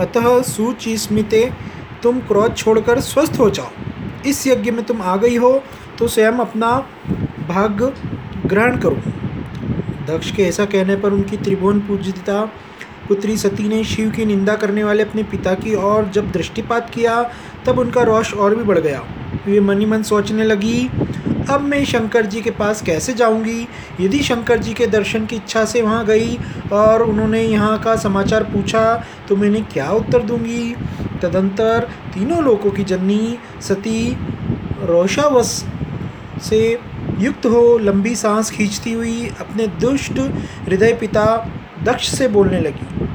अतः सुचिस्मिते तुम क्रोध छोड़कर स्वस्थ हो जाओ। इस यज्ञ में तुम आ गई हो तो स्वयं अपना भाग ग्रहण करो। दक्ष के ऐसा कहने पर उनकी त्रिभुवन पूजिता पुत्री सती ने शिव की निंदा करने वाले अपने पिता की और जब दृष्टिपात किया, तब उनका रोष और भी बढ़ गया। वे मनी मन सोचने लगी अब मैं शंकर जी के पास कैसे जाऊँगी? यदि शंकर जी के दर्शन की इच्छा से वहाँ गई और उन्होंने यहाँ का समाचार पूछा तो मैंने क्या उत्तर दूँगी? तदंतर तीनों लोगों की जननी सती रोषावश से युक्त हो लंबी सांस खींचती हुई अपने दुष्ट हृदय पिता दक्ष से बोलने लगी।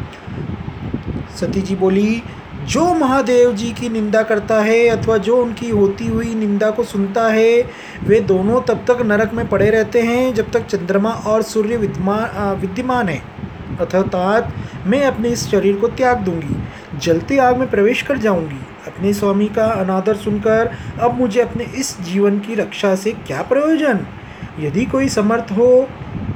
सती जी बोली जो महादेव जी की निंदा करता है अथवा जो उनकी होती हुई निंदा को सुनता है, वे दोनों तब तक नरक में पड़े रहते हैं जब तक चंद्रमा और सूर्य विद्यमान विद्यमान है। अर्थात मैं अपने इस शरीर को त्याग दूँगी, जलती आग में प्रवेश कर जाऊँगी। अपने स्वामी का अनादर सुनकर अब मुझे अपने इस जीवन की रक्षा से क्या प्रयोजन? यदि कोई समर्थ हो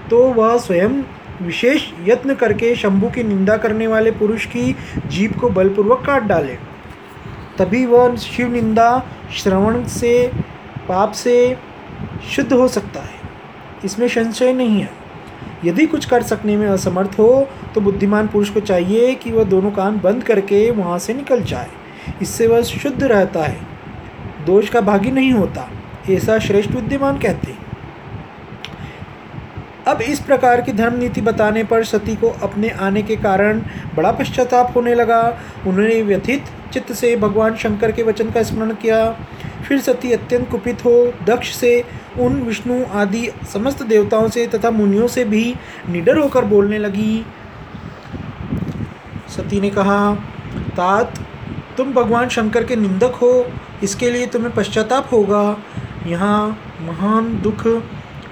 तो वह स्वयं विशेष यत्न करके शंभु की निंदा करने वाले पुरुष की जीप को बलपूर्वक काट डाले। तभी वह शिव निंदा श्रवण से, पाप से शुद्ध हो सकता है। इसमें संशय नहीं है। यदि कुछ कर सकने में असमर्थ हो तो बुद्धिमान पुरुष को चाहिए कि वह दोनों कान बंद करके वहाँ से निकल जाए। इससे वह शुद्ध रहता है। दोष का भागी नहीं होता, ऐसा श्रेष्ठ विद्यमान कहते हैं। अब इस प्रकार की धर्म नीति बताने पर सती को अपने आने के कारण बड़ा पश्चाताप होने लगा। उन्होंने व्यथित चित्त से भगवान शंकर के वचन का स्मरण किया। फिर सती अत्यंत कुपित हो, दक्ष से, उन विष्णु आदि समस्त देवताओं से तथा मुनियों से भी निडर होकर बोलने लगी। सती ने कहा, तात, तुम भगवान शंकर के निंदक हो। इसके लिए तुम्हें पश्चाताप होगा। यहाँ महान दुख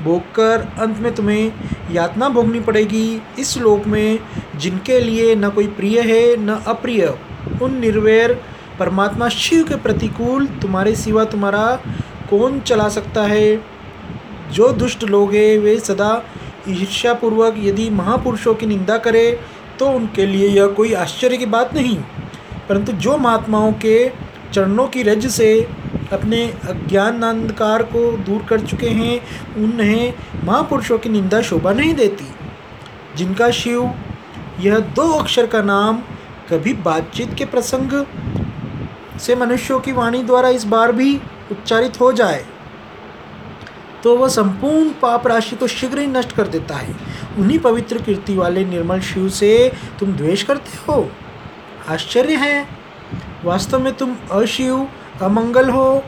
भोगकर अंत में तुम्हें यातना भोगनी पड़ेगी इस लोक में, जिनके लिए न कोई प्रिय है, न अप्रिय। उन निर्वैर परमात्मा शिव के प्रतिकूल, तुम्हारे सिवा तुम्हारा कौन चला सकता है? जो दुष्ट लोग हैं, वे सदा ईर्ष्यापूर्वक यदि महापुरुषों की निंदा करें तो उनके लिए यह कोई आश्चर्य की बात नहीं। परंतु जो महात्माओं के चरणों की रज से अपने अज्ञान अंधकार को दूर कर चुके हैं, उन्हें महापुरुषों की निंदा, शोभा नहीं देती। जिनका शिव, यह दो अक्षर का नाम, कभी बातचीत के प्रसंग से मनुष्यों की वाणी द्वारा इस बार भी उच्चारित हो जाए तो वह संपूर्ण पाप राशि को शीघ्र ही नष्ट कर देता है। उन्हीं पवित्र कीर्ति वाले निर्मल शिव से तुम द्वेष करते हो? आश्चर्य है। वास्तव में तुम अशिव अमंगल हो।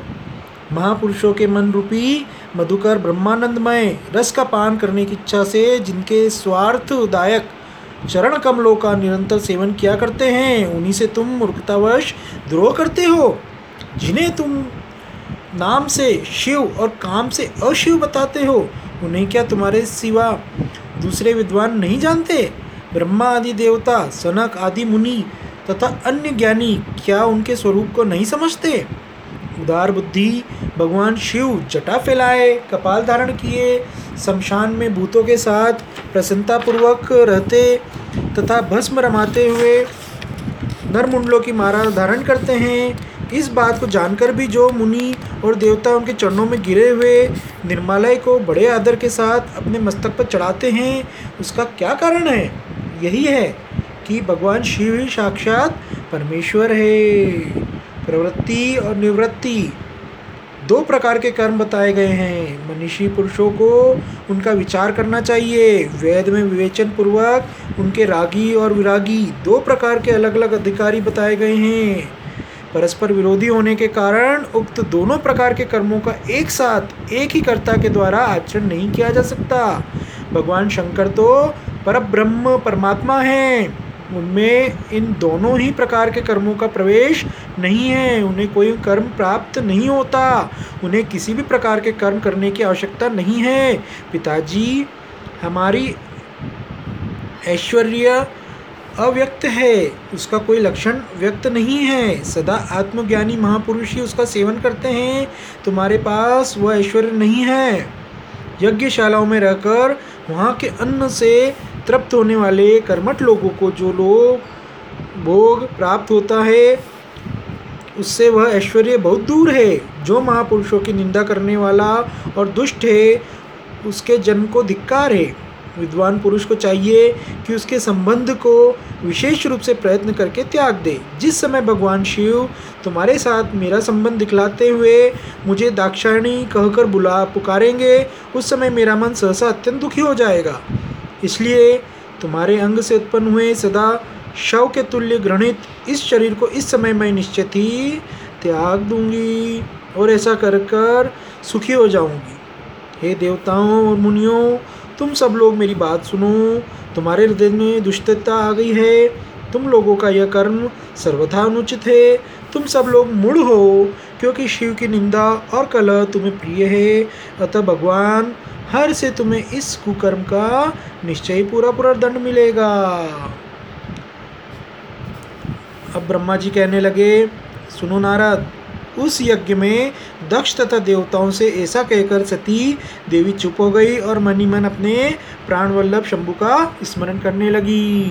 महापुरुषों के मन रूपी, मधुकर, ब्रह्मानंदमय, रस का पान करने की इच्छा से जिनके स्वार्थदायक चरण कमलों का निरंतर सेवन किया करते हैं, उन्हीं से तुम मूर्खतावश द्रोह करते हो। जिन्हें तुम नाम से शिव और काम से अशिव बताते हो, उन्हें क्या तुम्हारे सिवा दूसरे विद्वान नहीं जानते? ब्रह्मा आदि देवता, सनक आदि मुनि तथा अन्य ज्ञानी क्या उनके स्वरूप को नहीं समझते? उदार बुद्धि, भगवान शिव जटा फैलाए, कपाल धारण किए, शमशान में भूतों के साथ प्रसन्नतापूर्वक रहते तथा भस्म रमाते हुए नरमुंडलों की मारा धारण करते हैं। इस बात को जानकर भी जो मुनि और देवता उनके चरणों में गिरे हुए निर्मालय को बड़े आदर के साथ अपने मस्तक पर चढ़ाते हैं, उसका क्या कारण है? यही है। कि भगवान शिव ही साक्षात परमेश्वर है। प्रवृत्ति और निवृत्ति दो प्रकार के कर्म बताए गए हैं। मनीषी पुरुषों को उनका विचार करना चाहिए। वेद में विवेचन पूर्वक उनके रागी और विरागी दो प्रकार के अलग अलग अधिकारी बताए गए हैं। परस्पर विरोधी होने के कारण उक्त दोनों प्रकार के कर्मों का एक साथ, एक ही कर्ता के द्वारा आचरण नहीं किया जा सकता। भगवान शंकर तो परब्रह्म परमात्मा हैं। उनमें इन दोनों ही प्रकार के कर्मों का प्रवेश नहीं है। उन्हें कोई कर्म प्राप्त नहीं होता। उन्हें किसी भी प्रकार के कर्म करने की आवश्यकता नहीं है। पिताजी, हमारी ऐश्वर्य अव्यक्त है। उसका कोई लक्षण व्यक्त नहीं है। सदा आत्मज्ञानी महापुरुष ही उसका सेवन करते हैं। तुम्हारे पास वह ऐश्वर्य नहीं है। यज्ञशालाओं में रहकर वहाँ के अन्न से तृप्त होने वाले कर्मठ लोगों को जो लोग भोग प्राप्त होता है, उससे वह ऐश्वर्य बहुत दूर है। जो महापुरुषों की निंदा करने वाला और दुष्ट है, उसके जन्म को धिक्कार है। विद्वान पुरुष को चाहिए कि उसके संबंध को विशेष रूप से प्रयत्न करके त्याग दे। जिस समय भगवान शिव तुम्हारे साथ मेरा संबंध दिखलाते हुए मुझे दाक्षायणी कहकर बुला, पुकारेंगे, उस समय मेरा मन सहसा अत्यंत दुखी हो जाएगा। इसलिए तुम्हारे अंग से उत्पन्न हुए सदा शव के तुल्य घृणित इस शरीर को इस समय मैं निश्चित ही त्याग दूँगी और ऐसा कर कर सुखी हो जाऊँगी। हे देवताओं और मुनियों, तुम सब लोग मेरी बात सुनो। तुम्हारे हृदय में दुष्टता आ गई है। तुम लोगों का यह कर्म सर्वथा अनुचित है। तुम सब लोग मूढ़ हो, क्योंकि शिव की निंदा और कलह तुम्हें प्रिय है। अतः भगवान हर से तुम्हें इस कुकर्म का निश्चय पूरा पूरा दंड मिलेगा। अब ब्रह्मा जी कहने लगे, सुनो नारद, उस यज्ञ में दक्ष तथा देवताओं से ऐसा कहकर सती देवी चुप हो गई और मनी मन अपने प्राणवल्लभ शंभु का स्मरण करने लगी।